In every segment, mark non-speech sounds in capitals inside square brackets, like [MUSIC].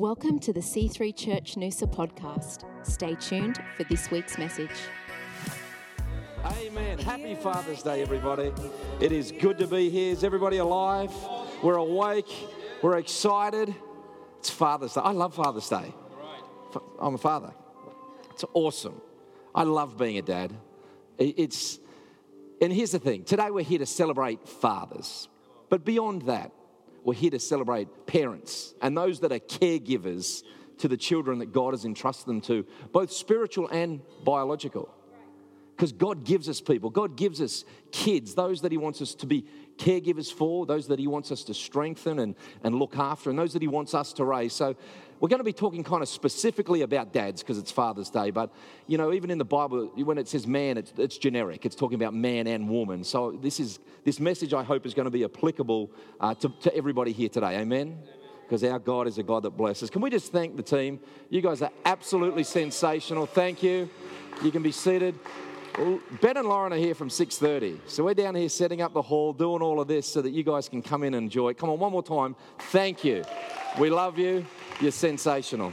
Welcome to the C3 Church Noosa podcast. Stay tuned for this week's message. Amen. Happy Father's Day, everybody. It is good to be here. Is everybody alive? We're awake. We're excited. It's Father's Day. I love Father's Day. I'm a father. It's awesome. I love being a dad. It's, and here's the thing today we're here to celebrate fathers. But beyond that, we're here to celebrate parents and those that are caregivers to the children that God has entrusted them to, both spiritual and biological. Because God gives us people, God gives us kids, those that He wants us to be caregivers for, those that He wants us to strengthen and, and look after, and those that He wants us to raise. So, we're going to be talking kind of specifically about dads because it's Father's Day, but you know, even in the Bible, when it says man, it's, it's generic. It's talking about man and woman. So, this, is, this message, I hope, is going to be applicable uh, to, to everybody here today. Amen? Because our God is a God that blesses. Can we just thank the team? You guys are absolutely sensational. Thank you. You can be seated. Ben and Lauren are here from 6.30. So we're down here setting up the hall, doing all of this so that you guys can come in and enjoy it. Come on, one more time. Thank you. We love you. You're sensational.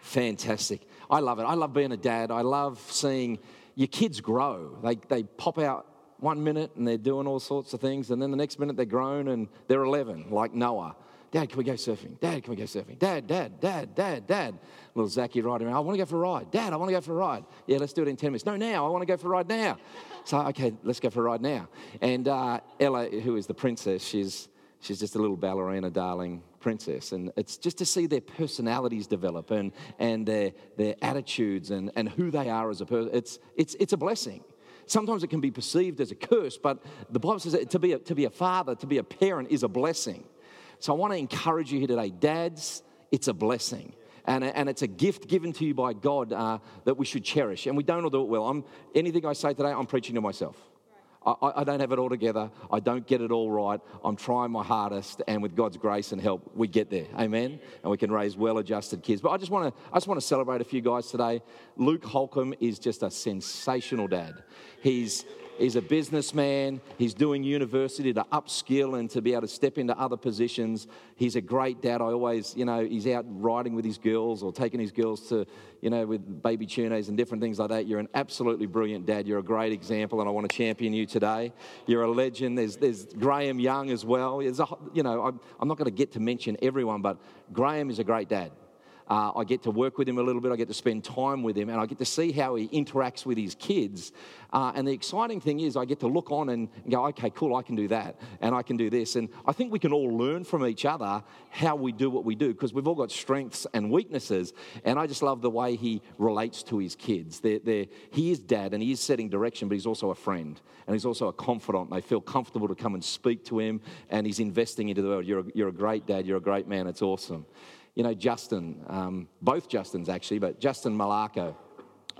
Fantastic. I love it. I love being a dad. I love seeing your kids grow. They, they pop out one minute and they're doing all sorts of things, and then the next minute they're grown and they're 11, like Noah. Dad, can we go surfing? Dad, can we go surfing? Dad, dad, dad, dad, dad. Little Zachy riding around. I want to go for a ride. Dad, I want to go for a ride. Yeah, let's do it in 10 minutes. No, now. I want to go for a ride now. So, okay, let's go for a ride now. And uh, Ella, who is the princess, she's, she's just a little ballerina, darling princess. And it's just to see their personalities develop and, and their, their attitudes and, and who they are as a person. It's, it's, it's a blessing. Sometimes it can be perceived as a curse, but the Bible says to be a, to be a father, to be a parent is a blessing. So I want to encourage you here today. Dads, it's a blessing. And, and it's a gift given to you by God uh, that we should cherish. And we don't all do it well. I'm, anything I say today, I'm preaching to myself. I, I don't have it all together. I don't get it all right. I'm trying my hardest, and with God's grace and help, we get there. Amen. And we can raise well-adjusted kids. But I just want to, I just want to celebrate a few guys today. Luke Holcomb is just a sensational dad. He's He's a businessman. He's doing university to upskill and to be able to step into other positions. He's a great dad. I always, you know, he's out riding with his girls or taking his girls to, you know, with baby tunas and different things like that. You're an absolutely brilliant dad. You're a great example, and I want to champion you today. You're a legend. There's, there's Graham Young as well. A, you know, I'm, I'm not going to get to mention everyone, but Graham is a great dad. Uh, I get to work with him a little bit. I get to spend time with him, and I get to see how he interacts with his kids. Uh, and the exciting thing is, I get to look on and go, okay, cool, I can do that, and I can do this. And I think we can all learn from each other how we do what we do because we've all got strengths and weaknesses. And I just love the way he relates to his kids. They're, they're, he is dad, and he is setting direction, but he's also a friend, and he's also a confidant. They feel comfortable to come and speak to him, and he's investing into the world. You're a, you're a great dad. You're a great man. It's awesome you know, Justin, um, both Justins actually, but Justin Malacco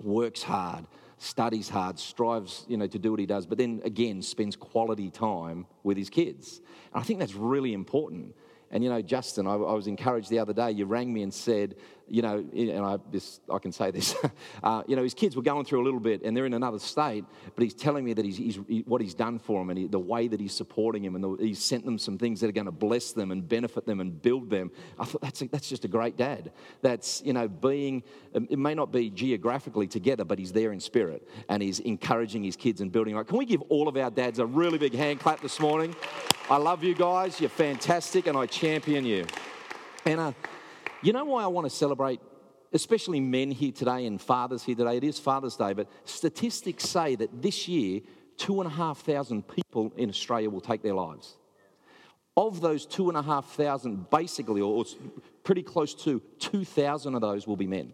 works hard, studies hard, strives, you know, to do what he does, but then again spends quality time with his kids. And I think that's really important. And you know, Justin, I, I, was encouraged the other day. You rang me and said, you know, and I, this, I can say this, [LAUGHS] uh, you know, his kids were going through a little bit and they're in another state, but he's telling me that he's, he's he, what he's done for them and he, the way that he's supporting them and the, he's sent them some things that are going to bless them and benefit them and build them. I thought that's, a, that's just a great dad. That's, you know, being, um, it may not be geographically together, but he's there in spirit and he's encouraging his kids and building. Like, can we give all of our dads a really big hand clap this morning? I love you guys. You're fantastic and I champion you. And, uh, you know why I want to celebrate, especially men here today and fathers here today? It is Father's Day, but statistics say that this year, two and a half thousand people in Australia will take their lives. Of those two and a half thousand, basically, or pretty close to 2,000 of those will be men.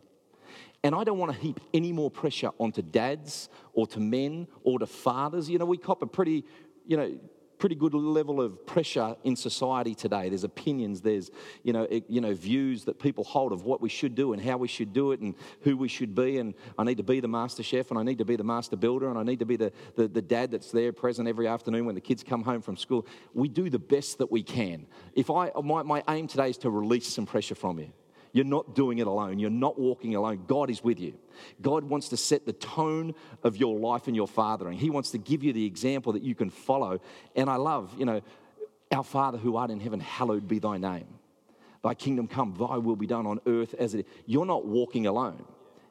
And I don't want to heap any more pressure onto dads or to men or to fathers. You know, we cop a pretty, you know, pretty good level of pressure in society today. There's opinions, there's you know, you know views that people hold of what we should do and how we should do it and who we should be. And I need to be the master chef and I need to be the master builder and I need to be the, the, the dad that's there present every afternoon when the kids come home from school. We do the best that we can. If I, my, my aim today is to release some pressure from you. You're not doing it alone. You're not walking alone. God is with you. God wants to set the tone of your life and your fathering. He wants to give you the example that you can follow. And I love, you know, our Father who art in heaven, hallowed be thy name. Thy kingdom come, thy will be done on earth as it is. You're not walking alone.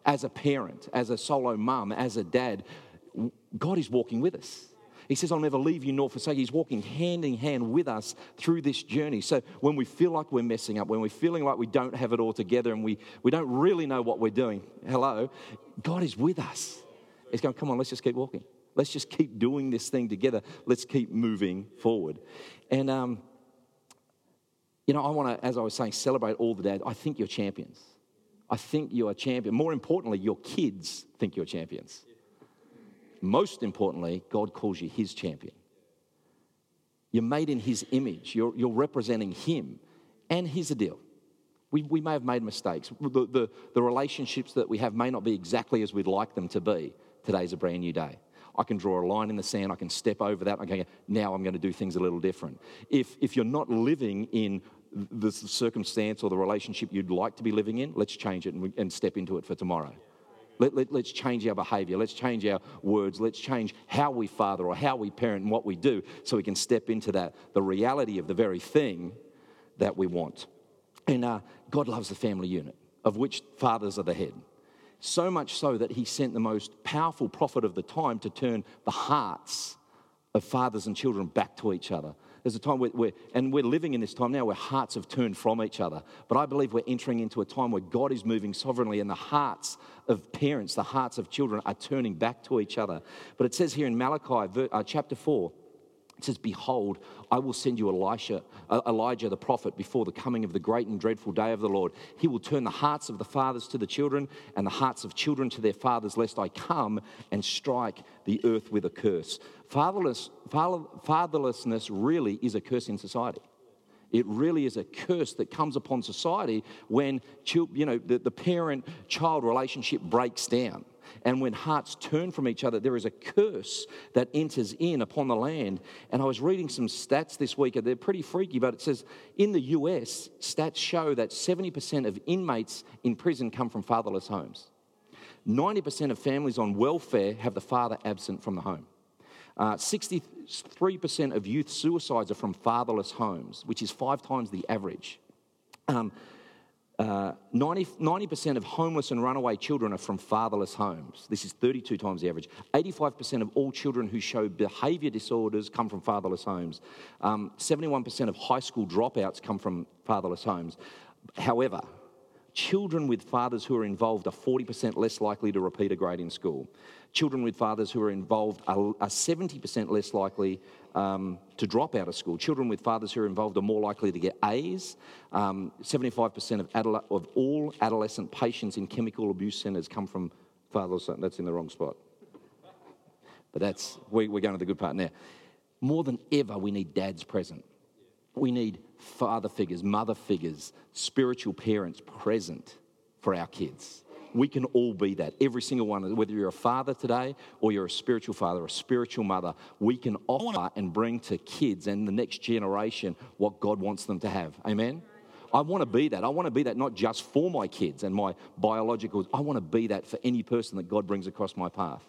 As a parent, as a solo mum, as a dad, God is walking with us. He says, I'll never leave you nor forsake. He's walking hand in hand with us through this journey. So when we feel like we're messing up, when we're feeling like we don't have it all together and we, we don't really know what we're doing, hello, God is with us. He's going, come on, let's just keep walking. Let's just keep doing this thing together. Let's keep moving forward. And, um, you know, I want to, as I was saying, celebrate all the dads. I think you're champions. I think you're a champion. More importantly, your kids think you're champions most importantly, God calls you his champion. You're made in his image, you're, you're representing him. And here's the deal we, we may have made mistakes. The, the, the relationships that we have may not be exactly as we'd like them to be. Today's a brand new day. I can draw a line in the sand, I can step over that, okay, now I'm going to do things a little different. If, if you're not living in the circumstance or the relationship you'd like to be living in, let's change it and, and step into it for tomorrow. Let, let, let's change our behavior. Let's change our words. Let's change how we father or how we parent and what we do so we can step into that, the reality of the very thing that we want. And uh, God loves the family unit, of which fathers are the head. So much so that he sent the most powerful prophet of the time to turn the hearts of fathers and children back to each other. There's a time where, where, and we're living in this time now where hearts have turned from each other. But I believe we're entering into a time where God is moving sovereignly and the hearts of parents, the hearts of children are turning back to each other. But it says here in Malachi uh, chapter 4, it says, Behold, I will send you Elisha, uh, Elijah the prophet before the coming of the great and dreadful day of the Lord. He will turn the hearts of the fathers to the children and the hearts of children to their fathers, lest I come and strike the earth with a curse. Fatherless, father, fatherlessness really is a curse in society. It really is a curse that comes upon society when you know, the, the parent child relationship breaks down. And when hearts turn from each other, there is a curse that enters in upon the land. And I was reading some stats this week, and they're pretty freaky, but it says in the US, stats show that 70% of inmates in prison come from fatherless homes. 90% of families on welfare have the father absent from the home. Uh, 63% of youth suicides are from fatherless homes, which is five times the average. Um, uh, 90, percent of homeless and runaway children are from fatherless homes. This is 32 times the average. 85% of all children who show behavior disorders come from fatherless homes. Um, 71% of high school dropouts come from fatherless homes. However, children with fathers who are involved are 40% less likely to repeat a grade in school. Children with fathers who are involved are, are 70% less likely um, to drop out of school. Children with fathers who are involved are more likely to get A's. Um, 75% of, adole- of all adolescent patients in chemical abuse centres come from fathers. That's in the wrong spot. But that's, we, we're going to the good part now. More than ever, we need dads present. We need father figures, mother figures, spiritual parents present for our kids. We can all be that. Every single one, whether you're a father today or you're a spiritual father, a spiritual mother, we can offer and bring to kids and the next generation what God wants them to have. Amen? I want to be that. I want to be that not just for my kids and my biological, I want to be that for any person that God brings across my path.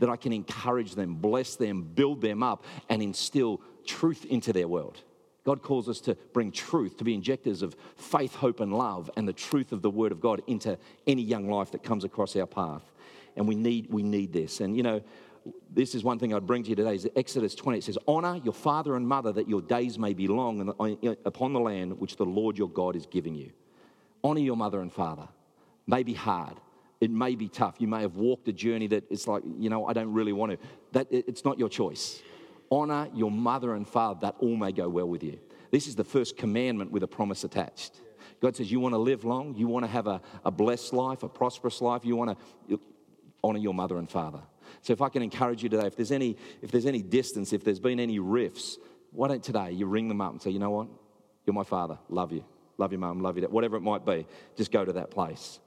That I can encourage them, bless them, build them up, and instill truth into their world. God calls us to bring truth, to be injectors of faith, hope, and love, and the truth of the Word of God into any young life that comes across our path. And we need, we need this. And you know, this is one thing I'd bring to you today is Exodus 20. It says, Honor your father and mother that your days may be long upon the land which the Lord your God is giving you. Honor your mother and father. May be hard. It may be tough. You may have walked a journey that it's like, you know, I don't really want to. That, it's not your choice. Honor your mother and father that all may go well with you. This is the first commandment with a promise attached. God says, You want to live long? You want to have a, a blessed life, a prosperous life? You want to honor your mother and father. So, if I can encourage you today, if there's any, if there's any distance, if there's been any rifts, why don't today you ring them up and say, You know what? You're my father. Love you. Love your mum. Love you. Dad. Whatever it might be, just go to that place.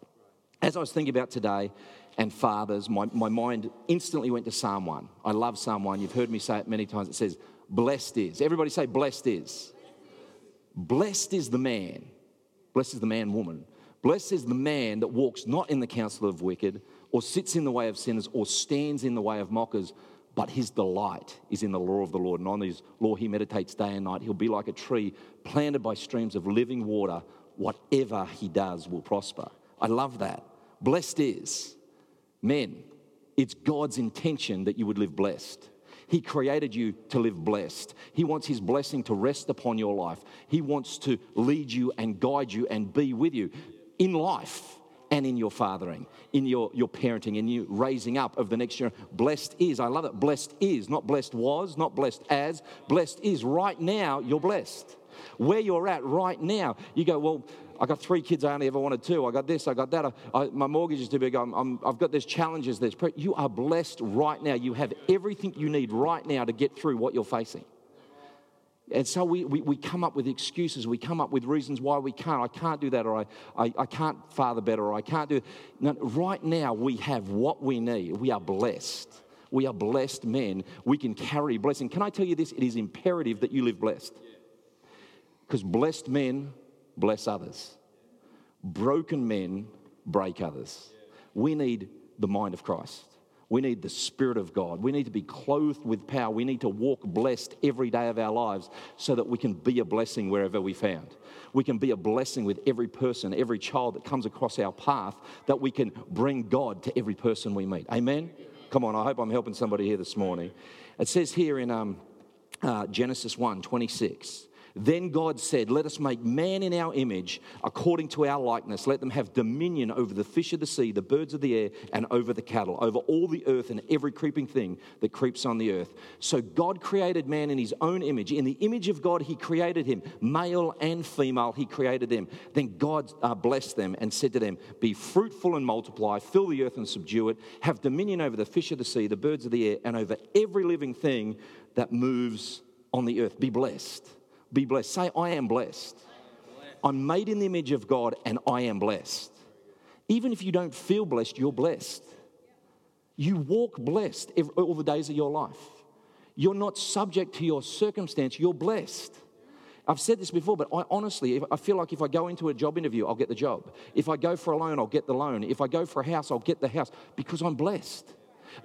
As I was thinking about today, and fathers, my, my mind instantly went to Psalm 1. I love Psalm 1. You've heard me say it many times. It says, Blessed is. Everybody say, Blessed is. Blessed is the man. Blessed is the man, woman. Blessed is the man that walks not in the counsel of wicked, or sits in the way of sinners, or stands in the way of mockers, but his delight is in the law of the Lord. And on his law he meditates day and night. He'll be like a tree planted by streams of living water whatever he does will prosper. I love that. Blessed is men. It's God's intention that you would live blessed. He created you to live blessed. He wants His blessing to rest upon your life. He wants to lead you and guide you and be with you in life and in your fathering, in your, your parenting, in you raising up of the next generation. Blessed is, I love it. Blessed is, not blessed was, not blessed as. Blessed is. Right now, you're blessed. Where you're at right now, you go, well, I got three kids, I only ever wanted two. I got this, I got that. I, I, my mortgage is too big. i have got these challenges. There's, you are blessed right now. You have everything you need right now to get through what you're facing. And so we, we, we, come up with excuses. We come up with reasons why we can't. I can't do that, or I, I, I can't father better, or I can't do it. Right now, we have what we need. We are blessed. We are blessed men. We can carry blessing. Can I tell you this? It is imperative that you live blessed. Because blessed men bless others. Broken men break others. We need the mind of Christ. We need the Spirit of God. We need to be clothed with power. We need to walk blessed every day of our lives so that we can be a blessing wherever we found. We can be a blessing with every person, every child that comes across our path, that we can bring God to every person we meet. Amen? Come on, I hope I'm helping somebody here this morning. It says here in um, uh, Genesis 1 26. Then God said, Let us make man in our image, according to our likeness. Let them have dominion over the fish of the sea, the birds of the air, and over the cattle, over all the earth and every creeping thing that creeps on the earth. So God created man in his own image. In the image of God, he created him. Male and female, he created them. Then God uh, blessed them and said to them, Be fruitful and multiply, fill the earth and subdue it, have dominion over the fish of the sea, the birds of the air, and over every living thing that moves on the earth. Be blessed. Be blessed. Say, I am blessed. I'm made in the image of God and I am blessed. Even if you don't feel blessed, you're blessed. You walk blessed all the days of your life. You're not subject to your circumstance, you're blessed. I've said this before, but I honestly, I feel like if I go into a job interview, I'll get the job. If I go for a loan, I'll get the loan. If I go for a house, I'll get the house because I'm blessed.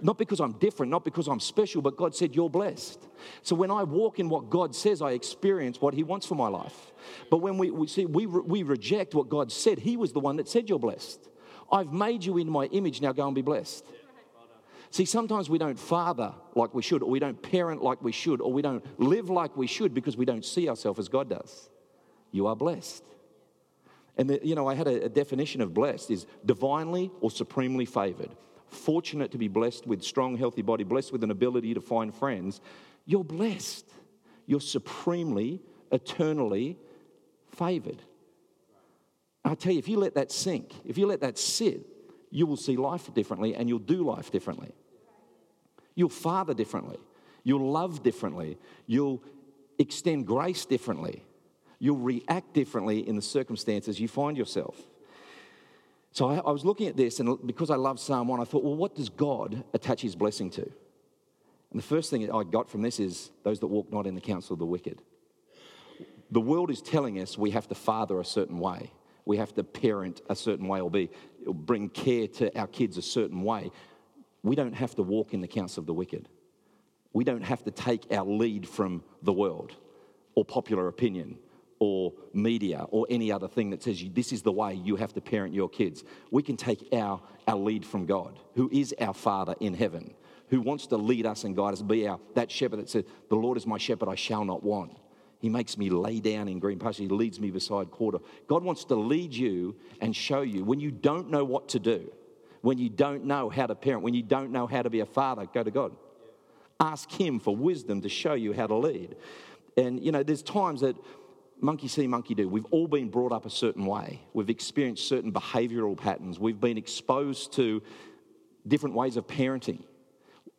Not because I'm different, not because I'm special, but God said, You're blessed. So when I walk in what God says, I experience what He wants for my life. But when we, we see, we, we reject what God said, He was the one that said, You're blessed. I've made you in my image, now go and be blessed. See, sometimes we don't father like we should, or we don't parent like we should, or we don't live like we should because we don't see ourselves as God does. You are blessed. And, the, you know, I had a, a definition of blessed is divinely or supremely favored fortunate to be blessed with strong, healthy body, blessed with an ability to find friends, you're blessed. You're supremely, eternally favored. I tell you, if you let that sink, if you let that sit, you will see life differently and you'll do life differently. You'll father differently. You'll love differently. You'll extend grace differently. You'll react differently in the circumstances you find yourself. So I, I, was looking at this, and because I love Psalm 1, I thought, well, what does God attach his blessing to? And the first thing I got from this is those that walk not in the counsel of the wicked. The world is telling us we have to father a certain way, we have to parent a certain way, or be, or bring care to our kids a certain way. We don't have to walk in the counsel of the wicked. We don't have to take our lead from the world or popular opinion or media or any other thing that says this is the way you have to parent your kids. We can take our, our lead from God, who is our Father in heaven, who wants to lead us and guide us, be our that shepherd that said, The Lord is my shepherd, I shall not want. He makes me lay down in green pastures. He leads me beside quarter. God wants to lead you and show you when you don't know what to do, when you don't know how to parent, when you don't know how to be a father, go to God. Ask Him for wisdom to show you how to lead. And, you know, there's times that monkey see, monkey do. We've all been brought up a certain way. We've experienced certain behavioral patterns. We've been exposed to different ways of parenting.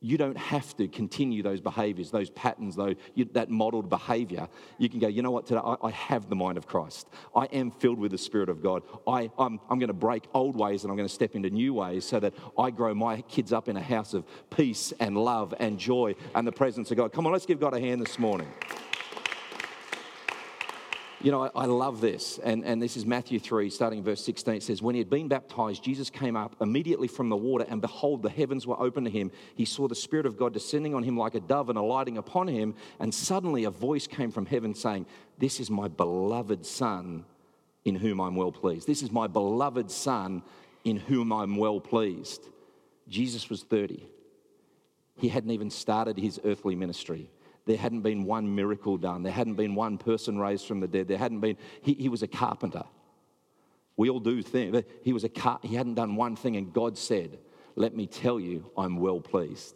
You don't have to continue those behaviors, those patterns, though, that modeled behavior. You can go, you know what, today I, I, have the mind of Christ. I am filled with the Spirit of God. I, I'm, I'm going to break old ways and I'm going to step into new ways so that I grow my kids up in a house of peace and love and joy and the presence of God. Come on, let's give God a hand this morning. You know, I, I, love this. And, and this is Matthew 3, starting verse 16. It says, When he had been baptized, Jesus came up immediately from the water, and behold, the heavens were open to him. He saw the Spirit of God descending on him like a dove and alighting upon him. And suddenly a voice came from heaven saying, This is my beloved Son, in whom I'm well pleased. This is my beloved Son in whom I'm well pleased. Jesus was 30. He hadn't even started his earthly ministry. There hadn't been one miracle done. There hadn't been one person raised from the dead. There hadn't been, he, he was a carpenter. We all do things. But he was a car, he hadn't done one thing, and God said, Let me tell you, I'm well pleased.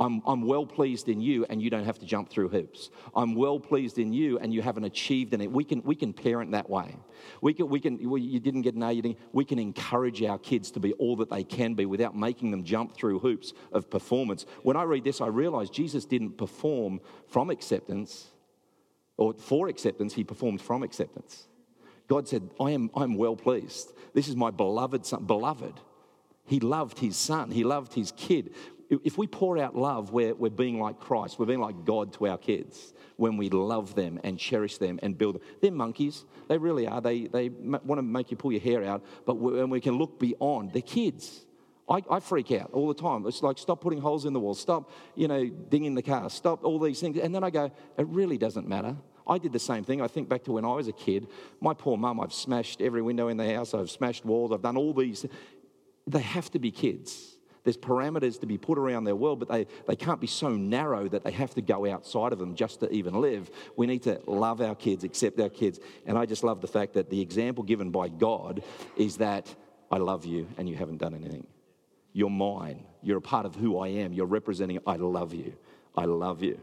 I'm, I'm well pleased in you and you don't have to jump through hoops. I'm well pleased in you and you haven't achieved anything. We can, we can parent that way. We can, we can, we, you didn't get an A, you didn't, we can encourage our kids to be all that they can be without making them jump through hoops of performance. When I read this, I realize Jesus didn't perform from acceptance or for acceptance, he performed from acceptance. God said, I am I'm well pleased. This is my beloved son, beloved. He loved his son, he loved his kid if we pour out love, we're, we're being like Christ. We're being like God to our kids when we love them and cherish them and build them. They're monkeys. They really are. They, they want to make you pull your hair out, but when we can look beyond, they're kids. I, I, freak out all the time. It's like, stop putting holes in the wall. Stop, you know, dinging the car. Stop all these things. And then I go, it really doesn't matter. I did the same thing. I think back to when I was a kid. My poor mum, I've smashed every window in the house. I've smashed walls. I've done all these. They have to be kids. There's parameters to be put around their world, but they, they can't be so narrow that they have to go outside of them just to even live. We need to love our kids, accept our kids. And I just love the fact that the example given by God is that I love you and you haven't done anything. You're mine. You're a part of who I am. You're representing, I love you. I love you.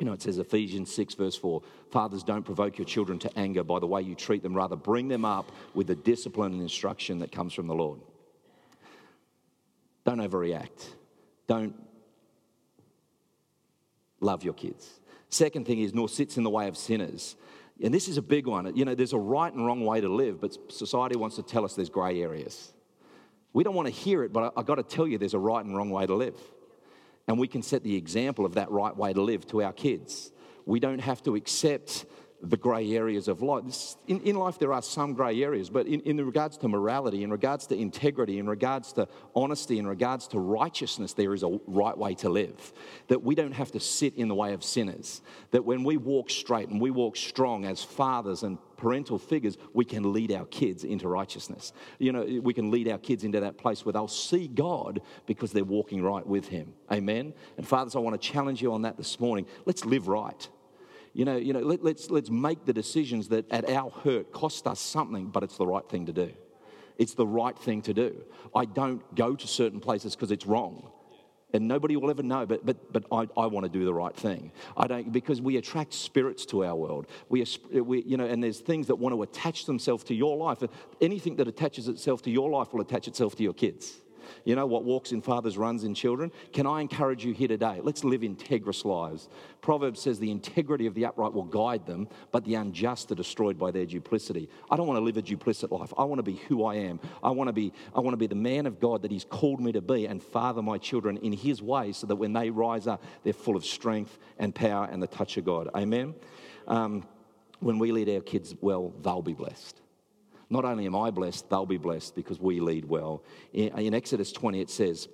You know, it says Ephesians 6, verse 4 Fathers, don't provoke your children to anger by the way you treat them. Rather, bring them up with the discipline and instruction that comes from the Lord. Don't overreact. Don't love your kids. Second thing is, nor sits in the way of sinners. And this is a big one. You know, there's a right and wrong way to live, but society wants to tell us there's grey areas. We don't want to hear it, but I've got to tell you there's a right and wrong way to live. And we can set the example of that right way to live to our kids. We don't have to accept the grey areas of life. In, in, life, there are some grey areas, but in, in regards to morality, in regards to integrity, in regards to honesty, in regards to righteousness, there is a right way to live. That we don't have to sit in the way of sinners. That when we walk straight and we walk strong as fathers and parental figures, we can lead our kids into righteousness. You know, we can lead our kids into that place where they'll see God because they're walking right with Him. Amen? And fathers, I want to challenge you on that this morning. Let's live right. You know, you know let, let's, let's make the decisions that at our hurt cost us something, but it's the right thing to do. It's the right thing to do. I don't go to certain places because it's wrong. And nobody will ever know, but, but, but I, I want to do the right thing. I don't, because we attract spirits to our world. We, we, you know, and there's things that want to attach themselves to your life. Anything that attaches itself to your life will attach itself to your kids. You know what walks in fathers runs in children? Can I encourage you here today? Let's live integrous lives. Proverbs says the integrity of the upright will guide them, but the unjust are destroyed by their duplicity. I don't want to live a duplicit life. I want to be who I am. I want to be, I want to be the man of God that He's called me to be and father my children in His way so that when they rise up, they're full of strength and power and the touch of God. Amen. Um, when we lead our kids well, they'll be blessed. Not only am I blessed, they'll be blessed because we lead well. In, Exodus 20, it says,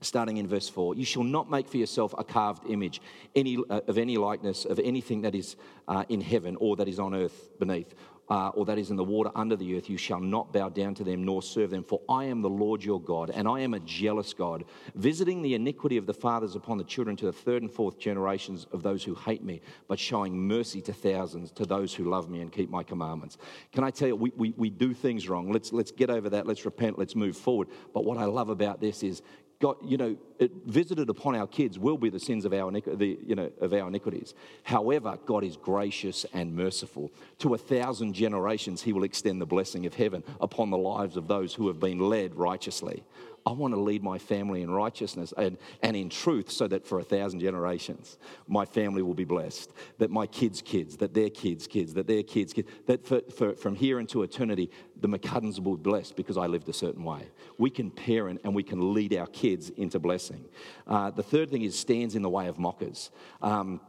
starting in verse 4 you shall not make for yourself a carved image any, uh, of any likeness of anything that is uh, in heaven or that is on earth beneath uh, or that is in the water under the earth, you shall not bow down to them nor serve them. For I am the Lord your God, and I am a jealous God, visiting the iniquity of the fathers upon the children to the third and fourth generations of those who hate me, but showing mercy to thousands, to those who love me and keep my commandments. Can I tell you, we, we, we do things wrong. Let's, let's get over that. Let's repent. Let's move forward. But what I love about this is God, you know, it visited upon our kids will be the sins of our, the, you know, of our iniquities. However, God is gracious and merciful. To a thousand generations, He will extend the blessing of heaven upon the lives of those who have been led righteously. I want to lead my family in righteousness and, and in truth so that for a thousand generations, my family will be blessed. That my kids' kids, that their kids' kids, that their kids' kids, that for, for, from here into eternity, the McCuddens will be blessed because I lived a certain way. We can parent and we can lead our kids into blessing. Uh, the third thing is stands in the way of mockers. Um,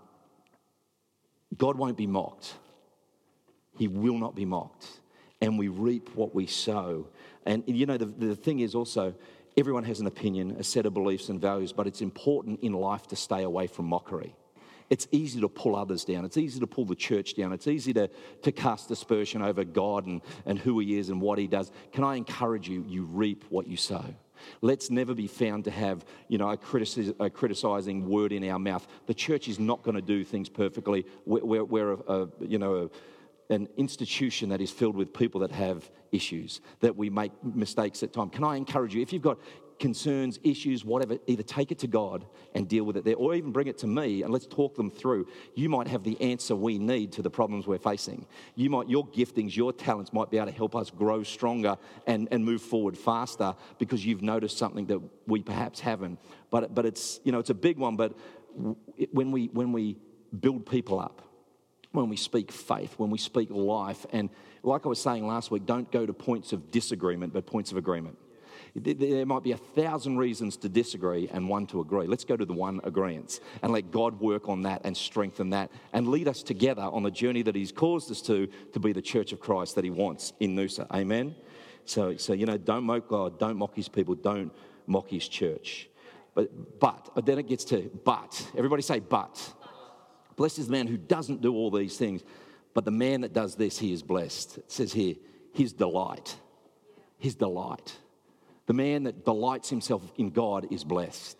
God won't be mocked, He will not be mocked. And we reap what we sow. And you know, the, the thing is also, Everyone has an opinion, a set of beliefs and values, but it's important in life to stay away from mockery. It's easy to pull others down. It's easy to pull the church down. It's easy to, to cast dispersion over God and, and who He is and what He does. Can I encourage you? You reap what you sow. Let's never be found to have, you know, a, criticis- a criticizing word in our mouth. The church is not going to do things perfectly. We're, we're, we're a, a, you know, a, an institution that is filled with people that have issues, that we make mistakes at times. Can I encourage you? If you've got concerns, issues, whatever, either take it to God and deal with it there, or even bring it to me and let's talk them through. You might have the answer we need to the problems we're facing. You might, your giftings, your talents might be able to help us grow stronger and, and move forward faster because you've noticed something that we perhaps haven't. But, but it's, you know, it's a big one, but when we, when we build people up, when we speak faith, when we speak life, and like I was saying last week, don't go to points of disagreement, but points of agreement. There might be a thousand reasons to disagree and one to agree. Let's go to the one agreement and let God work on that and strengthen that and lead us together on the journey that He's caused us to, to be the church of Christ that He wants in Noosa. Amen? So, so you know, don't mock God, don't mock His people, don't mock His church. But, but, but then it gets to but. Everybody say but. Blessed is the man who doesn't do all these things, but the man that does this, he is blessed. It says here, his delight. His delight. The man that delights himself in God is blessed.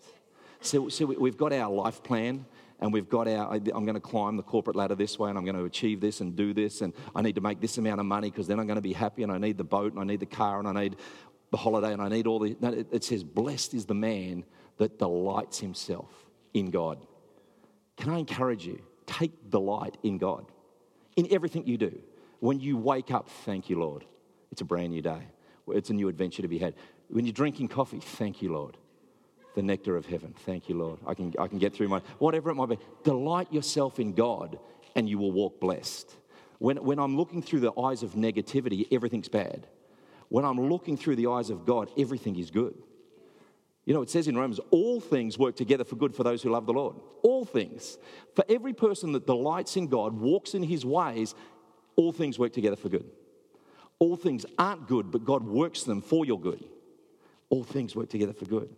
So, so we've got our life plan and we've got our, I'm going to climb the corporate ladder this way and I'm going to achieve this and do this and I need to make this amount of money because then I'm going to be happy and I need the boat and I need the car and I need the holiday and I need all the. No, it, it says, blessed is the man that delights himself in God. Can I encourage you? Take delight in God, in everything you do. When you wake up, thank you, Lord. It's a brand new day. It's a new adventure to be had. When you're drinking coffee, thank you, Lord. The nectar of heaven. Thank you, Lord. I can, I can get through my, whatever it might be. Delight yourself in God and you will walk blessed. When, when I'm looking through the eyes of negativity, everything's bad. When I'm looking through the eyes of God, everything is good. You know, it says in Romans, all things work together for good for those who love the Lord. All things. For every person that delights in God, walks in his ways, all things work together for good. All things aren't good, but God works them for your good all things work together for good.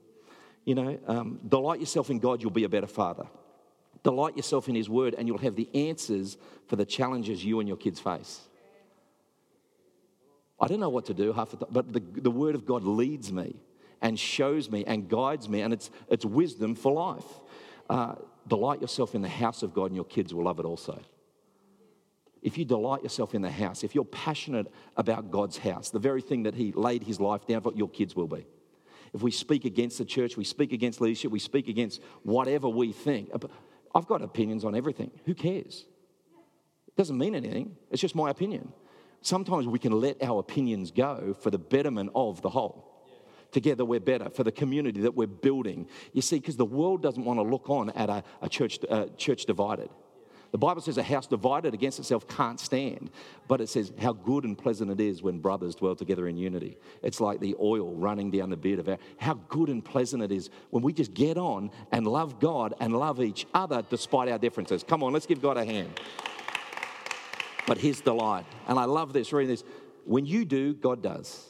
You know, um, delight yourself in God, you'll be a better father. Delight yourself in His Word, and you'll have the answers for the challenges you and your kids face. I don't know what to do half the time, but the, the Word of God leads me and shows me and guides me, and it's, it's wisdom for life. Uh, delight yourself in the house of God, and your kids will love it also. If you delight yourself in the house, if you're passionate about God's house, the very thing that He laid His life down for, your kids will be. If we speak against the church, we speak against leadership, we speak against whatever we think. I've got opinions on everything. Who cares? It doesn't mean anything, it's just my opinion. Sometimes we can let our opinions go for the betterment of the whole. Together we're better for the community that we're building. You see, because the world doesn't want to look on at a, a church, uh, church divided. The Bible says a house divided against itself can't stand, but it says how good and pleasant it is when brothers dwell together in unity. It's like the oil running down the beard of our. How good and pleasant it is when we just get on and love God and love each other despite our differences. Come on, let's give God a hand. But His delight, and I love this reading this. When you do, God does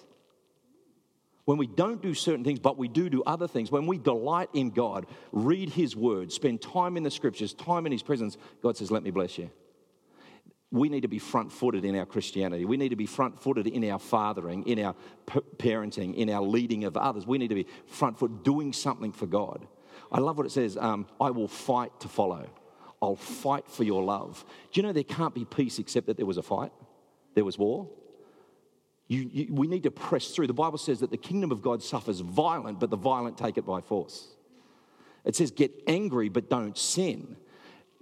when we don't do certain things, but we do do other things, when we delight in God, read His word, spend time in the scriptures, time in His presence, God says, Let me bless you. We need to be front footed in our Christianity. We need to be front footed in our fathering, in our parenting, in our leading of others. We need to be front foot doing something for God. I love what it says um, I will fight to follow. I'll fight for your love. Do you know there can't be peace except that there was a fight? There was war. You, you, we need to press through. The Bible says that the kingdom of God suffers violent, but the violent take it by force. It says, get angry, but don't sin.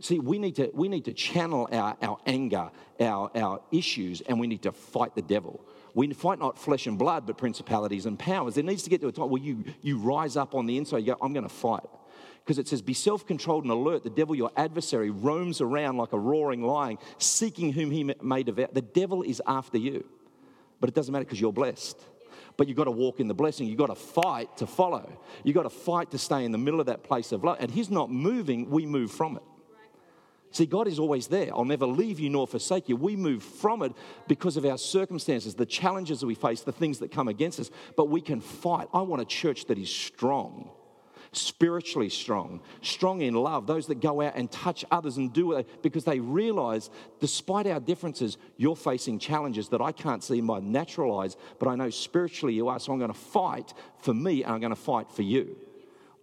See, we need to, we need to channel our, our anger, our, our issues, and we need to fight the devil. We fight not flesh and blood, but principalities and powers. There needs to get to a time where you, you rise up on the inside, you go, I'm going to fight. Because it says, Be self controlled and alert. The devil, your adversary, roams around like a roaring lion, seeking whom he may devour. The devil is after you. But it doesn't matter because you're blessed. But you've got to walk in the blessing. You've got to fight to follow. You've got to fight to stay in the middle of that place of love. And He's not moving, we move from it. See, God is always there. I'll never leave you nor forsake you. We move from it because of our circumstances, the challenges that we face, the things that come against us. But we can fight. I want a church that is strong spiritually strong, strong in love, those that go out and touch others and do it because they realize, despite our differences, you're facing challenges that I can't see in my natural eyes, but I know spiritually you are. So I'm going to fight for me and I'm going to fight for you.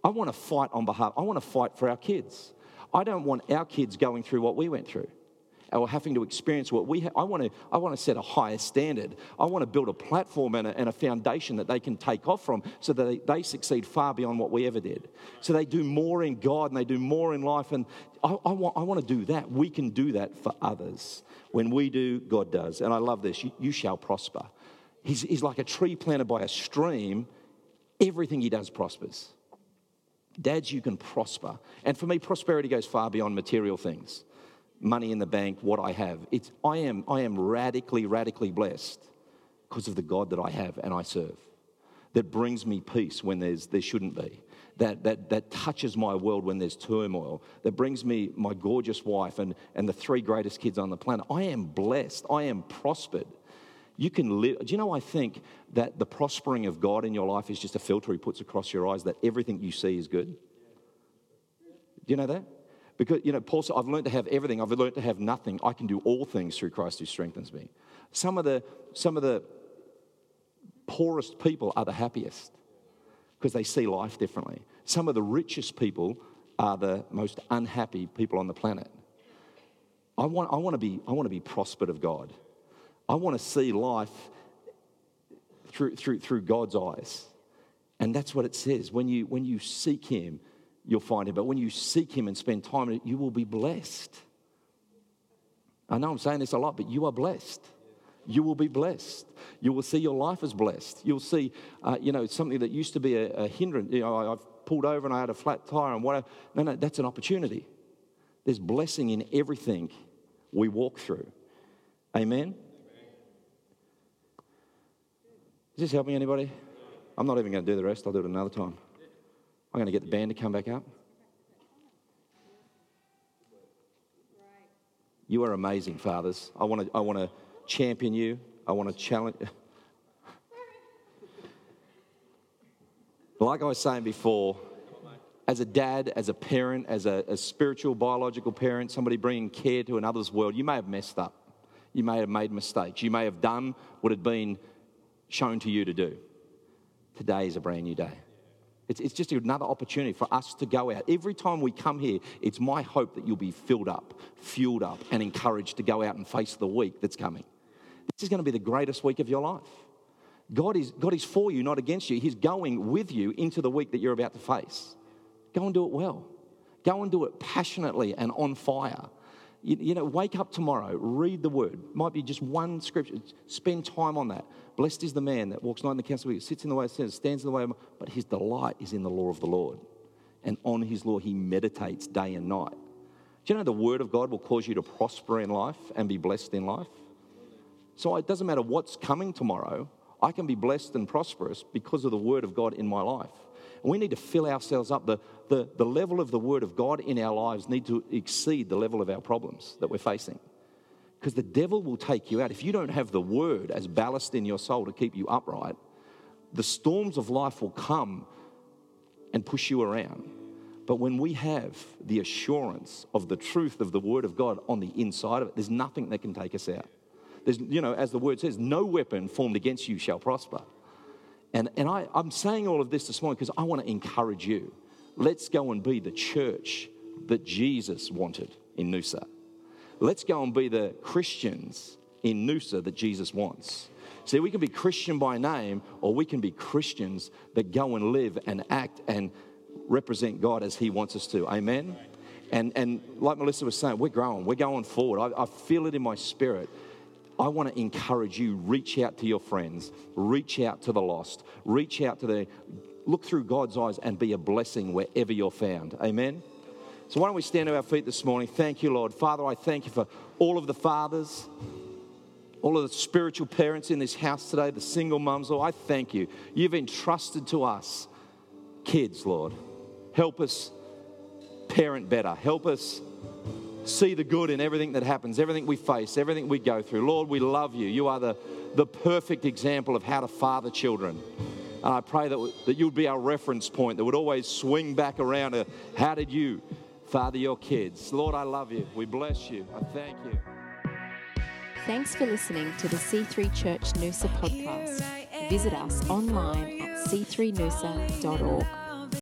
I want to fight on behalf, I want to fight for our kids. I don't want our kids going through what we went through or having to experience what we have. I want to, I want to set a higher standard. I want to build a platform and a, and a foundation that they can take off from so that they, they, succeed far beyond what we ever did. So they do more in God and they do more in life. And I, I want, I want to do that. We can do that for others. When we do, God does. And I love this you, you shall prosper. He's, he's like a tree planted by a stream, everything he does prospers. Dads, you can prosper. And for me, prosperity goes far beyond material things money in the bank, what I have. It's, I, am, I am radically, radically blessed because of the God that I have and I serve. That brings me peace when there's, there shouldn't be. That, that, that touches my world when there's turmoil. That brings me my gorgeous wife and, and the three greatest kids on the planet. I am blessed. I am prospered. You can live. Do you know, I think that the prospering of God in your life is just a filter He puts across your eyes that everything you see is good? Do you know that? Because, you know, Paul said, I've learned to have everything. I've learned to have nothing. I can do all things through Christ who strengthens me. Some of the, some of the poorest people are the happiest because they see life differently. Some of the richest people are the most unhappy people on the planet. I want, I want, to, be, I want to be prospered of God. I want to see life through, through, through God's eyes. And that's what it says. When you, when you seek Him, you'll find him. But when you seek him and spend time in it, you will be blessed. I know I'm saying this a lot, but you are blessed. You will be blessed. You will see your life as blessed. You'll see, uh, you know, something that used to be a, a hindrance. You know, I've pulled over and I had a flat tire and whatever. No, no, that's an opportunity. There's blessing in everything we walk through. Amen? Is this helping anybody? I'm not even going to do the rest. I'll do it another time. I'm going to get the band to come back up. You are amazing, fathers. I want to, I want to champion you. I want to challenge. [LAUGHS] like I was saying before, as a dad, as a parent, as a, a spiritual, biological parent, somebody bringing care to another's world, you may have messed up. You may have made mistakes. You may have done what had been shown to you to do. Today is a brand new day. It's, it's just another opportunity for us to go out. Every time we come here, it's my hope that you'll be filled up, fueled up, and encouraged to go out and face the week that's coming. This is going to be the greatest week of your life. God is, God is for you, not against you. He's going with you into the week that you're about to face. Go and do it well. Go and do it passionately and on fire. You, you, know, wake up tomorrow, read the word. Might be just one scripture. Spend time on that. Blessed is the man that walks not in the counsel of sits in the way of sinners, stands in the way of, but his delight is in the law of the Lord. And on his law he meditates day and night. Do you know the word of God will cause you to prosper in life and be blessed in life? So it doesn't matter what's coming tomorrow, I can be blessed and prosperous because of the word of God in my life. We need to fill ourselves up. The, the, the level of the Word of God in our lives need to exceed the level of our problems that we're facing. Because the devil will take you out. If you don't have the Word as ballast in your soul to keep you upright, the storms of life will come and push you around. But when we have the assurance of the truth of the Word of God on the inside of it, there's nothing that can take us out. There's, you know, as the Word says, no weapon formed against you shall prosper. And, and I, I'm saying all of this this morning because I want to encourage you. Let's go and be the church that Jesus wanted in Noosa. Let's go and be the Christians in Noosa that Jesus wants. See, we can be Christian by name, or we can be Christians that go and live and act and represent God as He wants us to. Amen? And, and like Melissa was saying, we're growing, we're going forward. I, I feel it in my spirit I want to encourage you reach out to your friends, reach out to the lost, reach out to the look through God's eyes and be a blessing wherever you're found. Amen. So why don't we stand to our feet this morning? Thank you, Lord. Father, I thank you for all of the fathers, all of the spiritual parents in this house today, the single mums, Lord. I thank you. You've entrusted to us kids, Lord. Help us parent better. Help us see the good in everything that happens, everything we face, everything we go through. Lord, we love you. You are the, the perfect example of how to father children. And I pray that, that you would be our reference point, that would always swing back around to how did you father your kids? Lord, I love you. We bless you. I thank you. Thanks for listening to the C3 Church Noosa podcast. Visit us online at c3noosa.org.